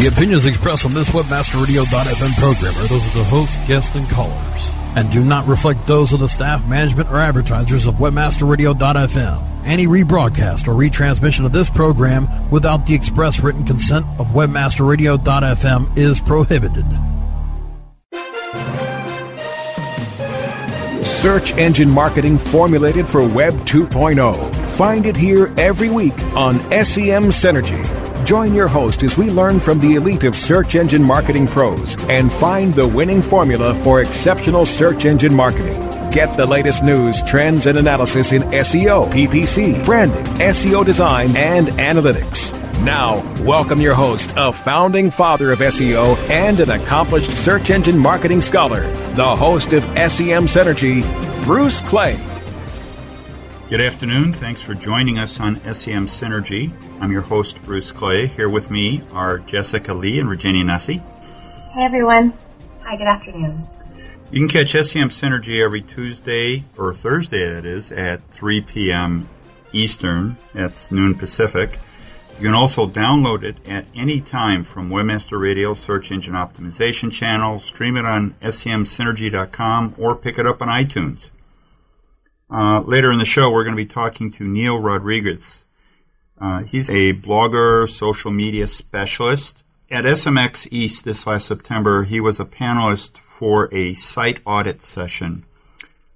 The opinions expressed on this WebmasterRadio.fm program are those of the host, guests, and callers, and do not reflect those of the staff, management, or advertisers of WebmasterRadio.fm. Any rebroadcast or retransmission of this program without the express written consent of WebmasterRadio.fm is prohibited. Search engine marketing formulated for Web 2.0. Find it here every week on SEM Synergy. Join your host as we learn from the elite of search engine marketing pros and find the winning formula for exceptional search engine marketing. Get the latest news, trends, and analysis in SEO, PPC, branding, SEO design, and analytics. Now, welcome your host, a founding father of SEO and an accomplished search engine marketing scholar, the host of SEM Synergy, Bruce Clay. Good afternoon. Thanks for joining us on SEM Synergy. I'm your host, Bruce Clay. Here with me are Jessica Lee and Virginia Nussey. Hey, everyone. Hi, good afternoon. You can catch SEM Synergy every Tuesday, or Thursday, that is, at 3 p.m. Eastern. That's noon Pacific. You can also download it at any time from Webmaster Radio Search Engine Optimization channel, stream it on semsynergy.com, or pick it up on iTunes. Uh, later in the show, we're going to be talking to Neal Rodriguez. Uh, he's a blogger, social media specialist. At SMX East this last September, he was a panelist for a site audit session.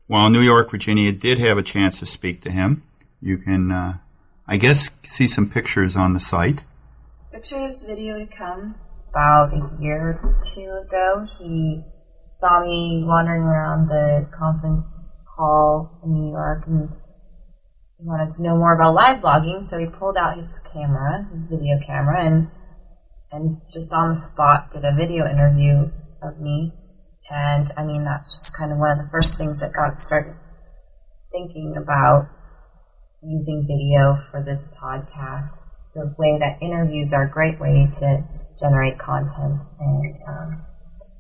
While New York, Virginia did have a chance to speak to him, you can, uh, I guess, see some pictures on the site. Pictures, video to come. About a year or two ago, he saw me wandering around the conference in New York and he wanted to know more about live blogging, so he pulled out his camera, his video camera, and and just on the spot did a video interview of me. And I mean, that's just kind of one of the first things that got started thinking about using video for this podcast. The way that interviews are a great way to generate content, and um,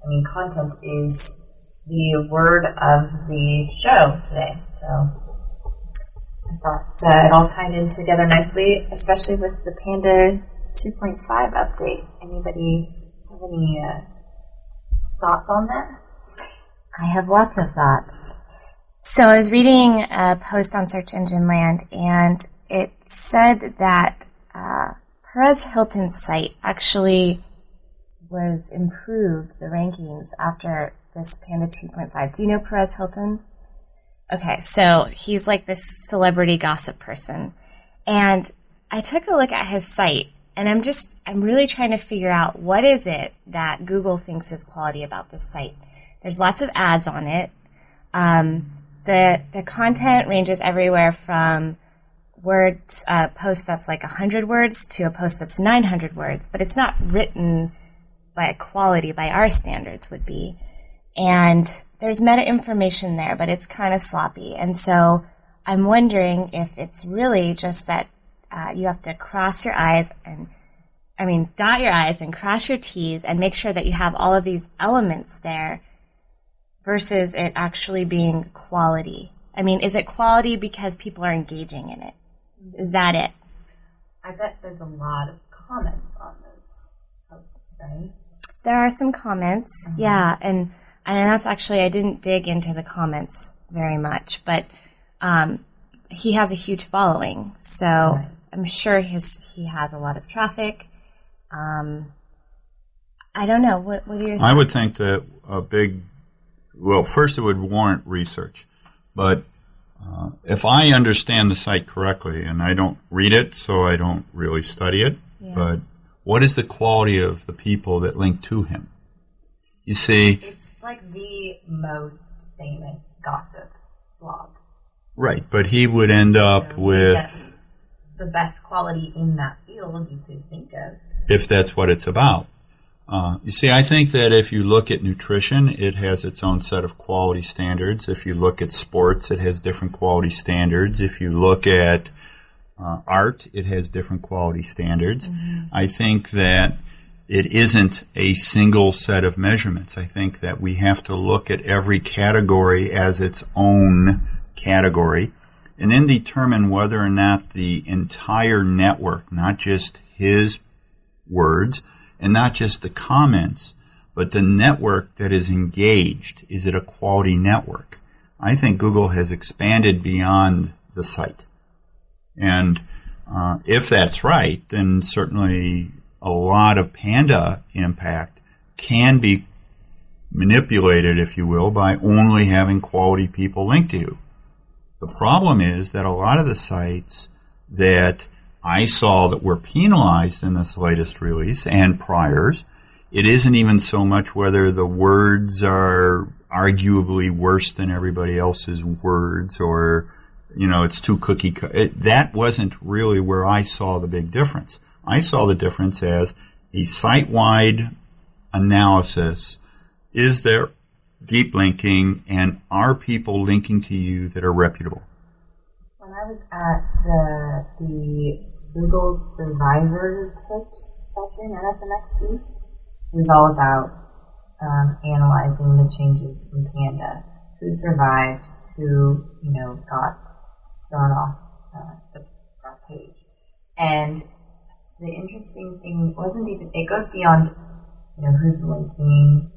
I mean, content is the word of the show today. So I thought uh, it all tied in together nicely, especially with the Panda 2.5 update. Anybody have any uh, thoughts on that? I have lots of thoughts. So I was reading a post on Search Engine Land, and it said that uh, Perez Hilton's site actually was improved the rankings after this Panda 2.5. Do you know Perez Hilton? Okay, so he's like this celebrity gossip person. And I took a look at his site and I'm just I'm really trying to figure out what is it that Google thinks is quality about this site. There's lots of ads on it. Um, the the content ranges everywhere from words uh, post that's like 100 words to a post that's 900 words, but it's not written by quality by our standards would be. And there's meta information there, but it's kind of sloppy. And so I'm wondering if it's really just that uh, you have to cross your eyes and, I mean, dot your I's and cross your T's and make sure that you have all of these elements there versus it actually being quality. I mean, is it quality because people are engaging in it? Is that it? I bet there's a lot of comments on those posts, right? There are some comments, mm-hmm. yeah, and and that's actually I didn't dig into the comments very much, but um, he has a huge following, so right. I'm sure his he has a lot of traffic. Um, I don't know. What, what are your? Thoughts? I would think that a big, well, first it would warrant research, but uh, if I understand the site correctly, and I don't read it, so I don't really study it, yeah. but what is the quality of the people that link to him? You see, it's like the most famous gossip blog. Right, but he would end up so with the best quality in that field you could think of. If that's what it's about. Uh, you see, I think that if you look at nutrition, it has its own set of quality standards. If you look at sports, it has different quality standards. If you look at uh, art, it has different quality standards. Mm-hmm. I think that it isn't a single set of measurements. I think that we have to look at every category as its own category and then determine whether or not the entire network, not just his words, and not just the comments, but the network that is engaged. Is it a quality network? I think Google has expanded beyond the site. And uh, if that's right, then certainly a lot of Panda impact can be manipulated, if you will, by only having quality people linked to you. The problem is that a lot of the sites that I saw that were penalized in this latest release and priors, it isn't even so much whether the words are arguably worse than everybody else's words or you know it's too cookie cut. that wasn't really where I saw the big difference. I saw the difference as a site-wide analysis. Is there deep linking and are people linking to you that are reputable? When I was at uh, the Google Survivor Tips session at SMX East, it was all about um, analyzing the changes from Panda, who survived, who you know got thrown off uh, the front page, and the interesting thing wasn't even it goes beyond you know who's linking,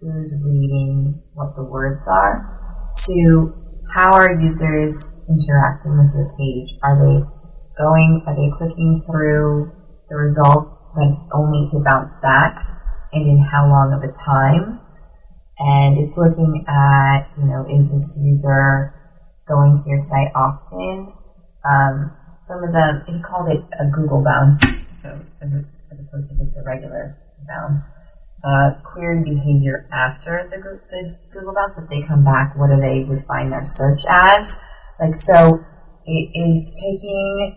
who's reading, what the words are, to how are users interacting with your page? Are they going? Are they clicking through the results but only to bounce back? and in how long of a time. And it's looking at, you know, is this user going to your site often? Um, some of them, he called it a Google bounce, so as, a, as opposed to just a regular bounce. Uh, query behavior after the, the Google bounce, if they come back, what do they refine their search as? Like, so it is taking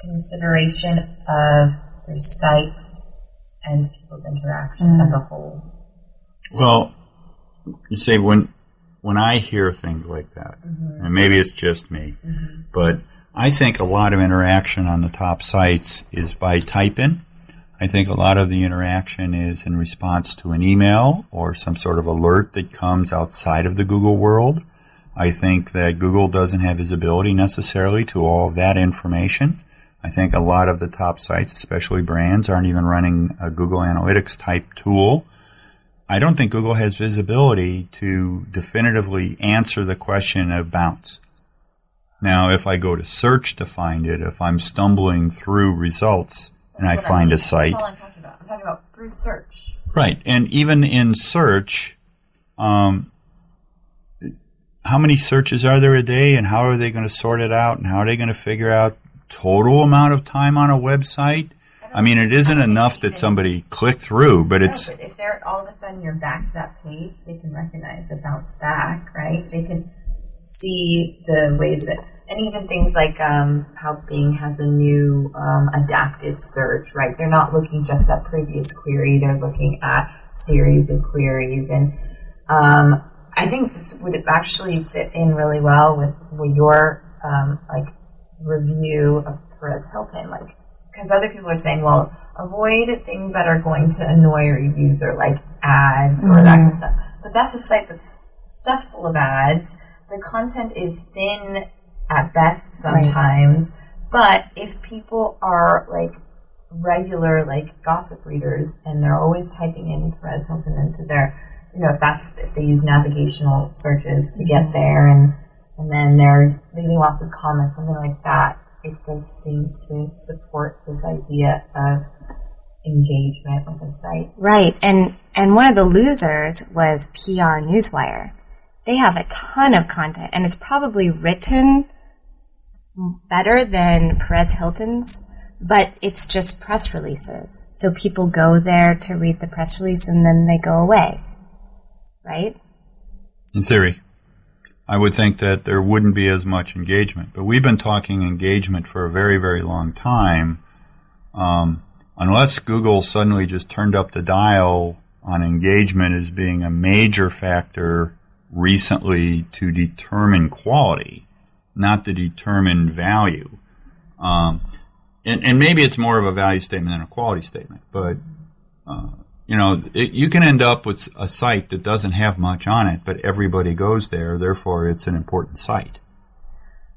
consideration of your site and people's interaction mm. as a whole. Well, you say when when I hear things like that, mm-hmm. and maybe it's just me, mm-hmm. but I think a lot of interaction on the top sites is by type in. I think a lot of the interaction is in response to an email or some sort of alert that comes outside of the Google world. I think that Google doesn't have visibility necessarily to all of that information. I think a lot of the top sites, especially brands, aren't even running a Google Analytics type tool. I don't think Google has visibility to definitively answer the question of bounce. Now, if I go to search to find it, if I'm stumbling through results and I find I mean. a site. That's all I'm talking about. I'm talking about through search. Right. And even in search, um, how many searches are there a day and how are they going to sort it out and how are they going to figure out total amount of time on a website. I, mean, it isn't enough that somebody click through, but it's. No, but if they're all of a sudden you're back to that page, they can recognize the bounce back, right? They can see the ways that, and even things like um, how Bing has a new um, adaptive search, right? They're not looking just at previous query; they're looking at series of queries, and um, I think this would actually fit in really well with, with your um, like review of Perez Hilton, like because other people are saying, well, avoid things that are going to annoy your user, like ads or mm-hmm. that kind of stuff. But that's a site that's stuffed full of ads. The content is thin at best sometimes. Right. But if people are like regular like gossip readers and they're always typing in Perez Hilton into their you know, if that's if they use navigational searches to get mm-hmm. there and and then they're leaving lots of comments, something like that, it does seem to support this idea of engagement with a site. Right. And and one of the losers was PR Newswire. They have a ton of content and it's probably written better than Perez Hilton's, but it's just press releases. So people go there to read the press release and then they go away. Right? In theory. I would think that there wouldn't be as much engagement. But we've been talking engagement for a very, very long time. Um, unless Google suddenly just turned up the dial on engagement as being a major factor recently to determine quality, not to determine value. Um, and, and, maybe it's more of a value statement than a quality statement, but uh, you know, it, you can end up with a site that doesn't have much on it, but everybody goes there, therefore it's an important site.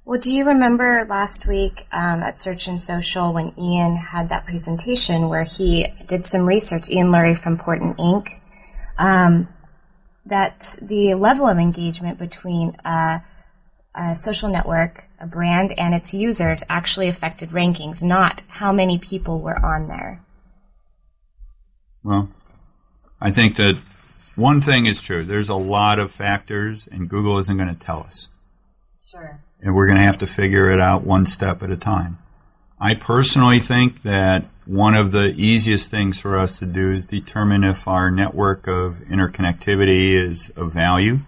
Well, do you remember last week um, at Search and Social when Ian had that presentation where he did some research, Ian Lurie from Portent Inc., um, that the level of engagement between a, a social network, a brand, and its users actually affected rankings, not how many people were on there? Well, I think that one thing is true. There's a lot of factors, and Google isn't going to tell us. Sure. And we're going to have to figure it out one step at a time. I personally think that one of the easiest things for us to do is determine if our network of interconnectivity is of value.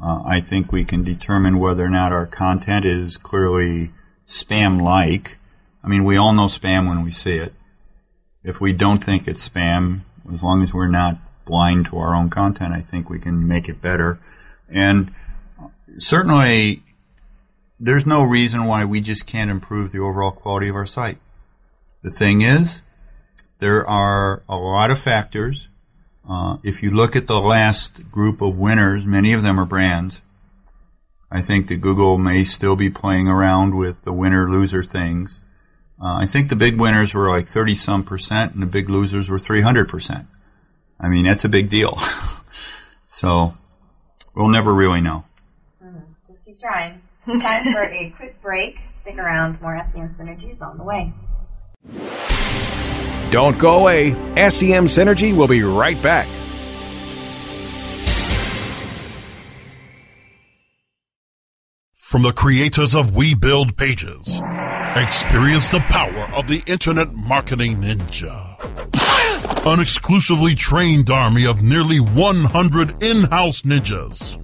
Uh, I think we can determine whether or not our content is clearly spam like. I mean, we all know spam when we see it. If we don't think it's spam, as long as we're not blind to our own content, I think we can make it better. And certainly, there's no reason why we just can't improve the overall quality of our site. The thing is, there are a lot of factors. Uh, if you look at the last group of winners, many of them are brands. I think that Google may still be playing around with the winner loser things. Uh, I think the big winners were like 30 some percent and the big losers were 300 percent. I mean, that's a big deal. so we'll never really know. Mm-hmm. Just keep trying. It's time for a quick break. Stick around. More SEM Synergy's on the way. Don't go away. SEM Synergy will be right back. From the creators of We Build Pages, experience the power of the Internet Marketing Ninja. An exclusively trained army of nearly 100 in-house ninjas.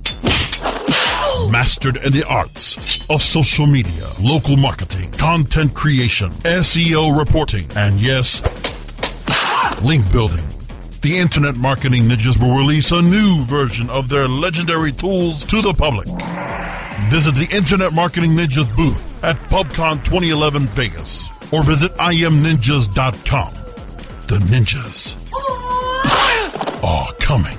Mastered in the arts of social media, local marketing, content creation, SEO reporting, and yes, link building. The Internet Marketing Ninjas will release a new version of their legendary tools to the public. Visit the Internet Marketing Ninjas booth at PubCon 2011 Vegas or visit imninjas.com. The ninjas are coming.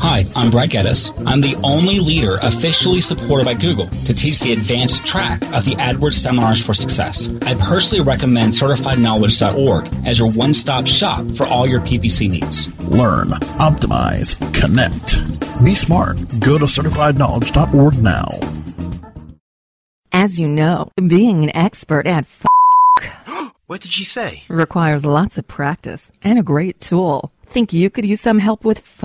Hi, I'm Brad Geddes. I'm the only leader officially supported by Google to teach the advanced track of the AdWords Seminars for Success. I personally recommend CertifiedKnowledge.org as your one-stop shop for all your PPC needs. Learn, optimize, connect. Be smart. Go to CertifiedKnowledge.org now. As you know, being an expert at f- What did she say? requires lots of practice and a great tool. Think you could use some help with f-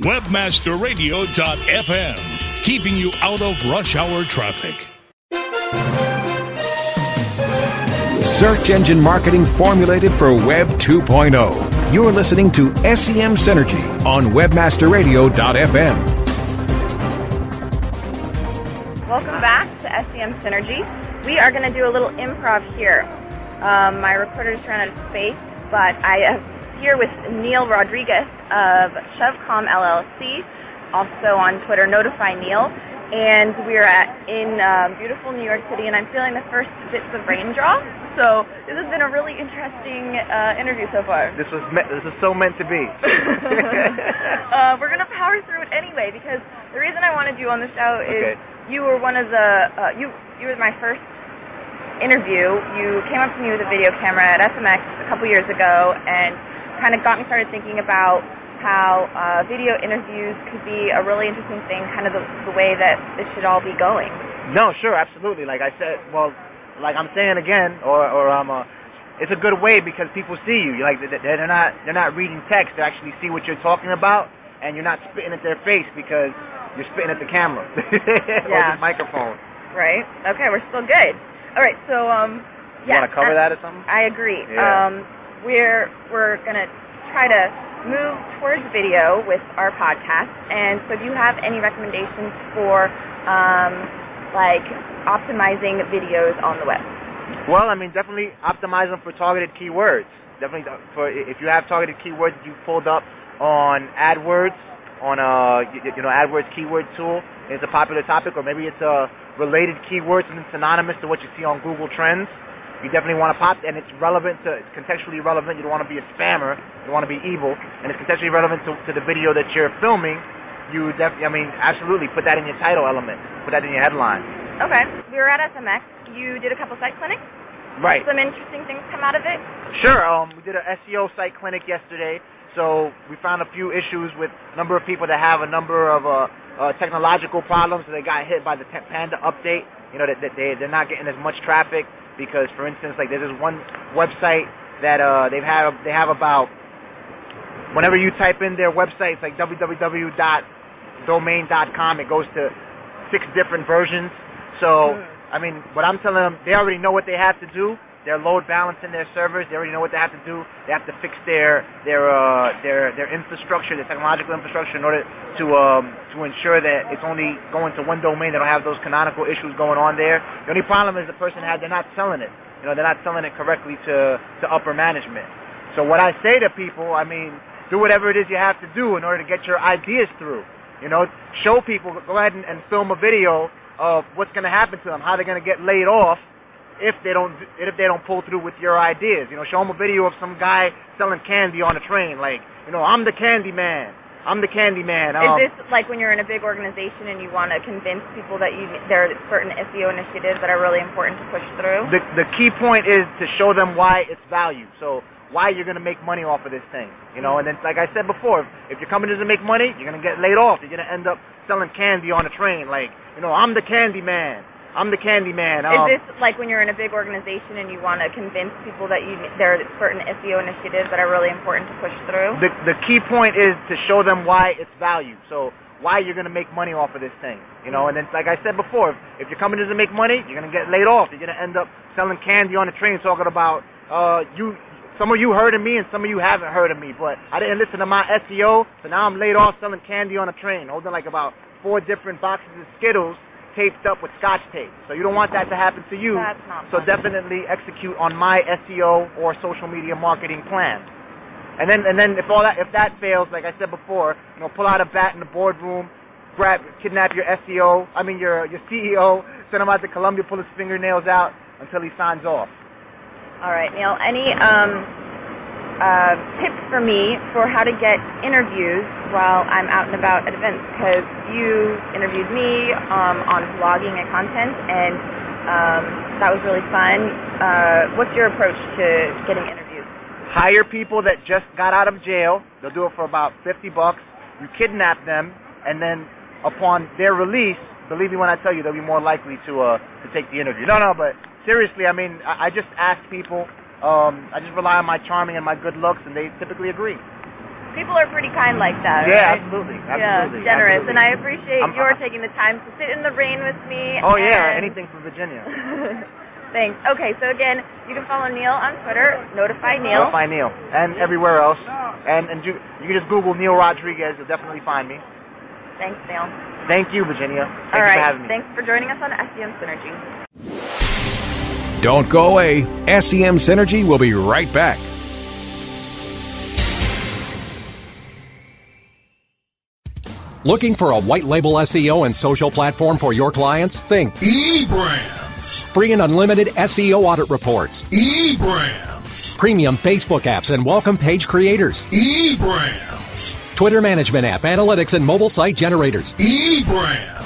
Webmasterradio.fm, keeping you out of rush hour traffic. Search engine marketing formulated for Web 2.0. You're listening to SEM Synergy on WebmasterRadio.fm. Welcome back to SEM Synergy. We are going to do a little improv here. Um, my recorder just ran out of space, but I am here with Neal Rodriguez of Shovcom LLC, also on Twitter, Notify Neal. And we're at, in uh, beautiful New York City, and I'm feeling the first bits of raindrop. So this has been a really interesting uh, interview so far. This was me- this is so meant to be. uh, we're gonna power through it anyway because the reason I wanted you on the show is Okay. you were one of the uh, you you were my first interview. You came up to me with a video camera at SMX a couple years ago and kind of got me started thinking about how uh, video interviews could be a really interesting thing, kind of the, the way that this should all be going. no, sure, absolutely. Like I said, well, like I'm saying again, or or I'm a, it's a good way because people see you. Like they- they're not they're not reading text; they actually see what you're talking about, and you're not spitting at their face because you're spitting at the camera or the microphone. Right. Okay, we're still good. All right. So um, You yeah. wanna cover uh, that or something? I agree. Yeah. Um, we're we're gonna try to move towards video with our podcast, and so do you have any recommendations for um, like optimizing videos on the web? Well, I mean, definitely optimize them for targeted keywords. Definitely for if you have targeted keywords you pulled up on AdWords, on a you know AdWords keyword tool. It's a popular topic, or maybe it's a related keyword, something synonymous to what you see on Google Trends. You definitely want to pop, and it's relevant to, it's contextually relevant. You don't want to be a spammer. You don't want to be evil, and it's contextually relevant to, to the video that you're filming. You definitely, I mean, absolutely put that in your title element. Put that in your headline. Okay. We were at SMX. You did a couple site clinics. Right. Some interesting things come out of it. Sure. Um, we did an SEO site clinic yesterday, so we found a few issues with a number of people that have a number of uh, uh, technological problems. So they got hit by the Panda update. You know that, that they they're not getting as much traffic because, for instance, like there's this one website that uh, they've had they have about whenever you type in their website, it's like www.domain.com. It goes to six different versions. So, I mean, what I'm telling them, they already know what they have to do. They're load balancing their servers. They already know what they have to do. They have to fix their their uh, their their infrastructure, their technological infrastructure, in order to um, to ensure that it's only going to one domain. They don't have those canonical issues going on there. The only problem is the person had they're not selling it. You know, they're not selling it correctly to to upper management. So what I say to people, I mean, do whatever it is you have to do in order to get your ideas through. You know, show people, go ahead and, and film a video of what's going to happen to them, how they're going to get laid off if they don't if they don't pull through with your ideas. You know, show them a video of some guy selling candy on a train, like, you know, I'm the candy man. I'm the candy man. Is Um, this like when you're in a big organization and you want to convince people that you there are certain SEO initiatives that are really important to push through? the the key point is to show them why it's value. So why you're going to make money off of this thing, you know. And then, like I said before, if your company doesn't make money, you're going to get laid off. You're going to end up selling candy on a train, like, you know, I'm the candy man. I'm the candy man. Is Um, this like when you're in a big organization and you want to convince people that you there are certain SEO initiatives that are really important to push through? the the key point is to show them why it's value. So why you're going to make money off of this thing, you know. And then, like I said before, if your company doesn't make money, you're going to get laid off. You're going to end up selling candy on a train, talking about uh, you. Some of you heard of me, and some of you haven't heard of me. But I didn't listen to my SEO, so now I'm laid off selling candy on a train, holding like about four different boxes of Skittles taped up with Scotch tape. So you don't want that to happen to you. That's not so fun. definitely execute on my SEO or social media marketing plan. And then and then if all that if that fails, like I said before, you know, pull out a bat in the boardroom, grab kidnap your SEO, I mean your your CEO, send him out to Colombia, pull his fingernails out until he signs off. All right, Neal. Any um, uh, tips for me for how to get interviews while I'm out and about at events? Because you interviewed me um, on blogging and content, and um, that was really fun. Uh, what's your approach to getting interviews? Hire people that just got out of jail. They'll do it for about 50 bucks. You kidnap them, and then upon their release, believe me when I tell you, they'll be more likely to uh, to take the interview. No, no, but seriously, I mean, I, I just ask people. Um, I just rely on my charming and my good looks, and they typically agree. People are pretty kind like that. Yeah, right? absolutely, Yeah, generous, absolutely. and I appreciate I'm- your taking the time to sit in the rain with me. Oh yeah, anything from Virginia. Thanks. Okay, so again, you can follow Neal on Twitter, Notify Neal. Notify Neal, and everywhere else. And and you you can just Google Neal Rodriguez. You'll definitely find me. Thanks, Neal. Thank you, Virginia. Thank All right. for having me. Thanks for joining us on SEM Synergy. Don't go away. SEM Synergy will be right back. Looking for a white label SEO and social platform for your clients? Think eBrands. Free and unlimited SEO audit reports. eBrands. Premium Facebook apps and welcome page creators. eBrands. Twitter management app, analytics, and mobile site generators. eBrands.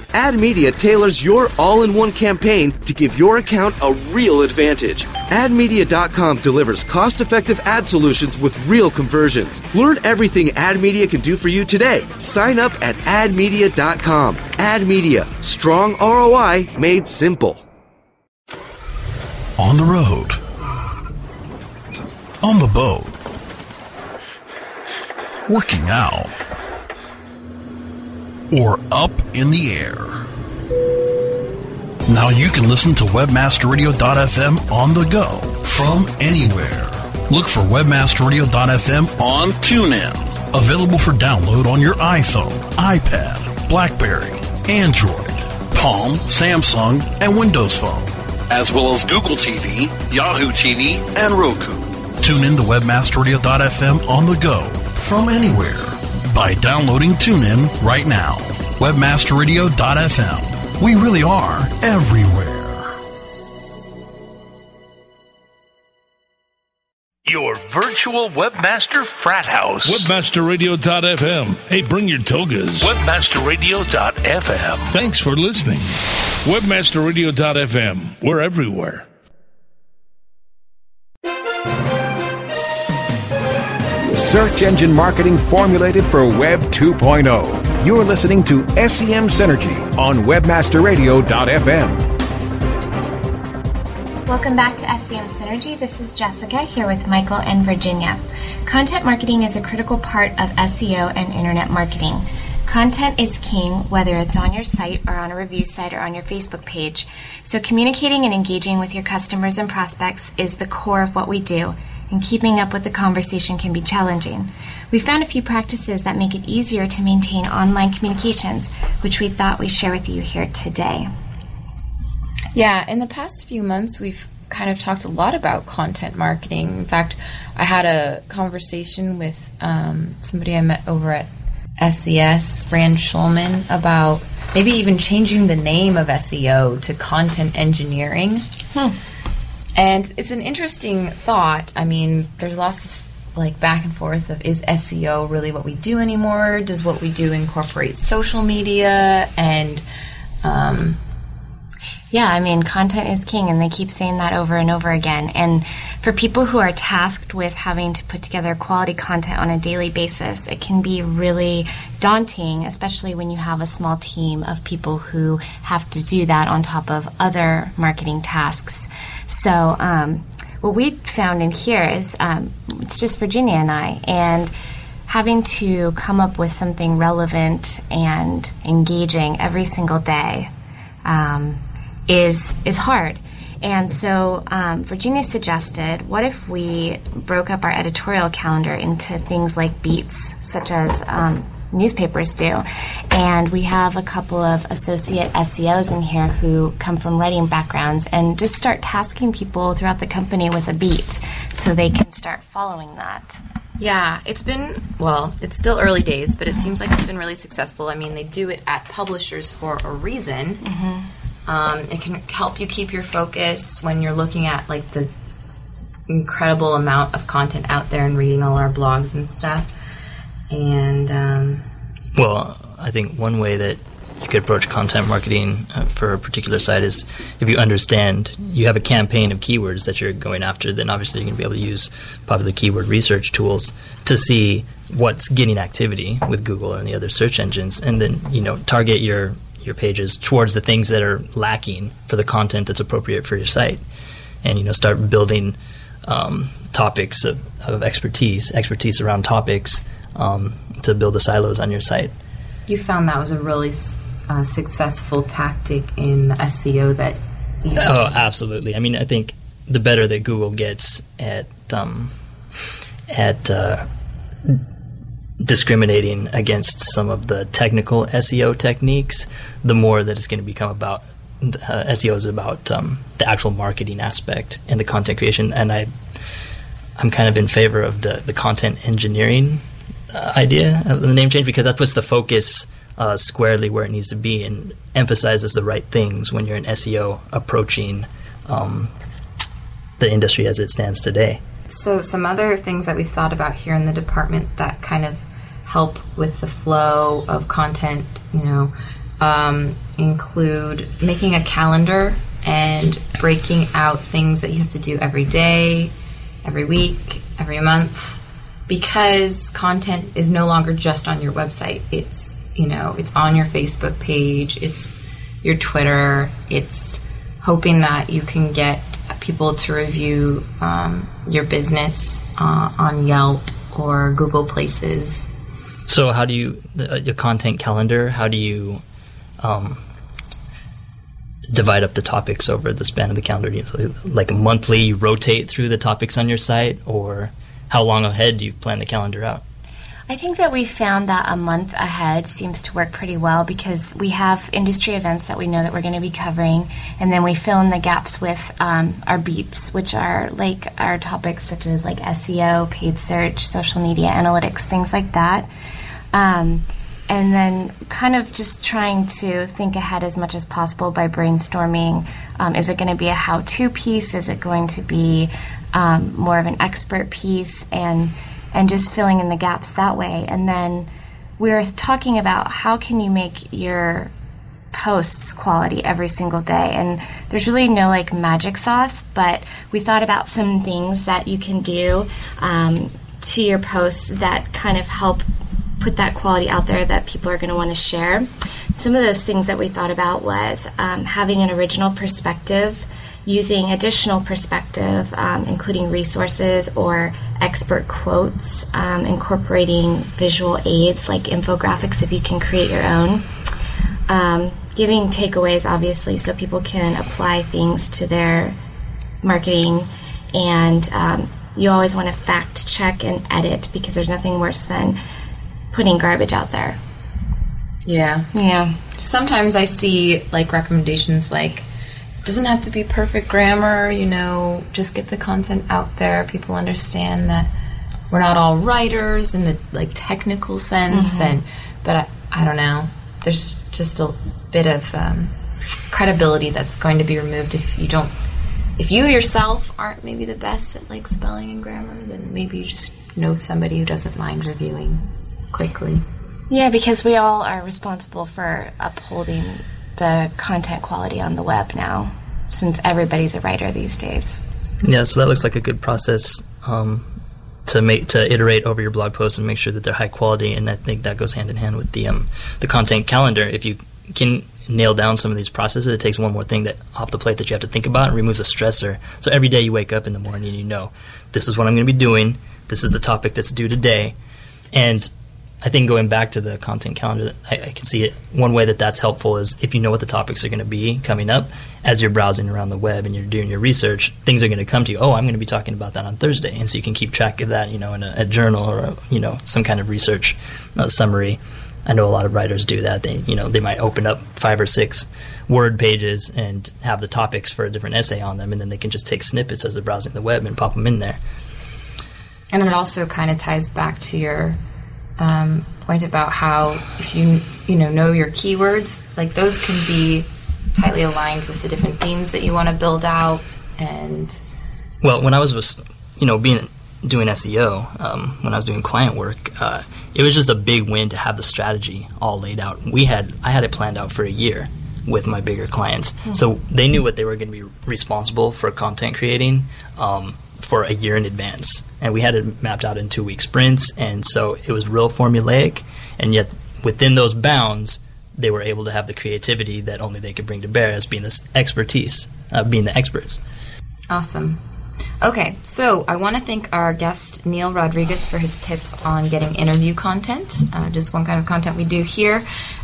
AdMedia tailors your all in one campaign to give your account a real advantage. AdMedia.com delivers cost effective ad solutions with real conversions. Learn everything AdMedia can do for you today. Sign up at AdMedia.com. AdMedia, strong ROI made simple. On the road, on the boat, working out, or up in the air. Now you can listen to WebmasterRadio.fm on the go from anywhere. Look for WebmasterRadio.fm on TuneIn. Available for download on your iPhone, iPad, Blackberry, Android, Palm, Samsung, and Windows Phone, as well as Google TV, Yahoo TV, and Roku. Tune in to WebmasterRadio.fm on the go from anywhere by downloading TuneIn right now. WebmasterRadio.fm. We really are everywhere. Your virtual webmaster frat house. Webmasterradio.fm. Hey, bring your togas. Webmasterradio.fm. Thanks for listening. Webmasterradio.fm. We're everywhere. Search engine marketing formulated for Web 2.0. You're listening to SEM Synergy on WebmasterRadio.fm. Welcome back to SEM Synergy. This is Jessica here with Michael and Virginia. Content marketing is a critical part of SEO and internet marketing. Content is king, whether it's on your site or on a review site or on your Facebook page. So, communicating and engaging with your customers and prospects is the core of what we do, and keeping up with the conversation can be challenging. We found a few practices that make it easier to maintain online communications, which we thought we'd share with you here today. Yeah, in the past few months, we've kind of talked a lot about content marketing. In fact, I had a conversation with um, somebody I met over at SES, Rand Schulman, about maybe even changing the name of SEO to content engineering. Hmm. And it's an interesting thought. I mean, there's lots of like back and forth of is SEO really what we do anymore? Does what we do incorporate social media? And um, Yeah, I mean, content is king, and they keep saying that over and over again. And for people who are tasked with having to put together quality content on a daily basis, it can be really daunting, especially when you have a small team of people who have to do that on top of other marketing tasks. So, um, what we found in here is um, it's just Virginia and I, and having to come up with something relevant and engaging every single day um, is is hard. And so um, Virginia suggested, what if we broke up our editorial calendar into things like beats, such as um, newspapers do, and we have a couple of associate SEOs in here who come from writing backgrounds, and just start tasking people throughout the company with a beat, so they can start following that. Yeah, it's been, well, it's still early days, but it seems like it's been really successful. I mean, they do it at publishers for a reason. Um, it can help you keep your focus when you're looking at like the incredible amount of content out there and reading all our blogs and stuff. And um, Well, I think one way that you could approach content marketing uh, for a particular site is if you understand you have a campaign of keywords that you're going after, then obviously you're going to be able to use popular keyword research tools to see what's getting activity with Google and the other search engines, and then you know target your your pages towards the things that are lacking for the content that's appropriate for your site, and you know start building um, topics of, of expertise, expertise around topics um, to build the silos on your site. you found that was a really uh, successful tactic in the SEO that you Oh, absolutely. I mean, I think the better that Google gets at um, at uh, discriminating against some of the technical SEO techniques, the more that it's going to become about uh, SEO is about um, the actual marketing aspect and the content creation. And I, I'm kind of in favor of the the content engineering uh, idea of the name change because that puts the focus uh, squarely where it needs to be and emphasizes the right things when you're an SEO approaching um, the industry as it stands today. So, some other things that we've thought about here in the department that kind of help with the flow of content, you know, um, include making a calendar and breaking out things that you have to do every day, every week, every month, because content is no longer just on your website. It's, you know, it's on your Facebook page, it's your Twitter, it's hoping that you can get people to review um, your business uh, on Yelp or Google Places. So, how do you uh, your content calendar? How do you um, divide up the topics over the span of the calendar? You like monthly, you rotate through the topics on your site, or how long ahead do you plan the calendar out? I think that we found that a month ahead seems to work pretty well because we have industry events that we know that we're going to be covering, and then we fill in the gaps with um, our beats, which are like our topics such as like SEO, paid search, social media analytics, things like that. Um, and then kind of just trying to think ahead as much as possible by brainstorming. Um, is it going to be a how to piece? Is it going to be um, more of an expert piece? And and just filling in the gaps that way. And then we were talking about how can you make your posts quality every single day and there's really no like magic sauce but we thought about some things that you can do um, to your posts that kind of help put that quality out there that people are going to want to share some of those things that we thought about was um, having an original perspective using additional perspective, um, including resources or expert quotes, um, incorporating visual aids like infographics if you can create your own. Um, giving takeaways, obviously, so people can apply things to their marketing. And um, you always want to fact check and edit because there's nothing worse than putting garbage out there. Yeah. Yeah. Sometimes I see like recommendations like doesn't have to be perfect grammar, you know, just get the content out there. People understand that we're not all writers in the like technical sense Mhm. and but I, I don't know. There's just a bit of um, credibility that's going to be removed if you don't if you yourself aren't maybe the best at like spelling and grammar, then maybe you just know somebody who doesn't mind reviewing quickly. Yeah, because we all are responsible for upholding the content quality on the web now, since everybody's a writer these days. Yeah, so that looks like a good process um, to make to iterate over your blog posts and make sure that they're high quality. And I think that goes hand in hand with the um, the content calendar. If you can nail down some of these processes, it takes one more thing that off the plate that you have to think about and removes a stressor. So every day you wake up in the morning and you know this is what I'm going to be doing. This is the topic that's due today, and I think going back to the content calendar, I, I can see it. One way that that's helpful is if you know what the topics are going to be coming up as you're browsing around the web and you're doing your research, things are going to come to you. Oh, I'm going to be talking about that on Thursday, and so you can keep track of that, you know, in a, a journal or a, you know some kind of research uh, summary. I know a lot of writers do that. They you know they might open up five or six word pages and have the topics for a different essay on them, and then they can just take snippets as they're browsing the web and pop them in there. And it also kind of ties back to your um, point about how if you you know know your keywords, like those can be tightly aligned with the different themes that you want to build out. And Well, when I was, was you know, being doing SEO, um, when I was doing client work, uh, it was just a big win to have the strategy all laid out. We had, I had it planned out for a year with my bigger clients, Hmm. so they knew what they were going to be responsible for content creating um, for a year in advance, and we had it mapped out in two week sprints, and so it was real formulaic, and yet within those bounds, they were able to have the creativity that only they could bring to bear as being this expertise, uh, being the experts. awesome. Okay, so I want to thank our guest Neal Rodriguez for his tips on getting interview content, uh, just one kind of content we do here.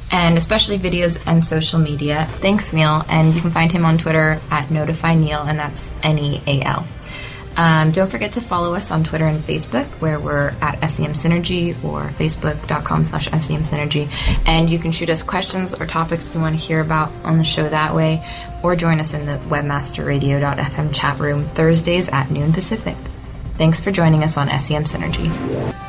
and especially videos and social media. Thanks, Neal, And you can find him on Twitter at Notify Neal, and that's N E A L. Um, don't forget to follow us on Twitter and Facebook, where we're at SEM Synergy or facebook.com slash SEM Synergy. And you can shoot us questions or topics you want to hear about on the show that way, or join us in the webmasterradio.fm chat room Thursdays at noon Pacific. Thanks for joining us on SEM Synergy.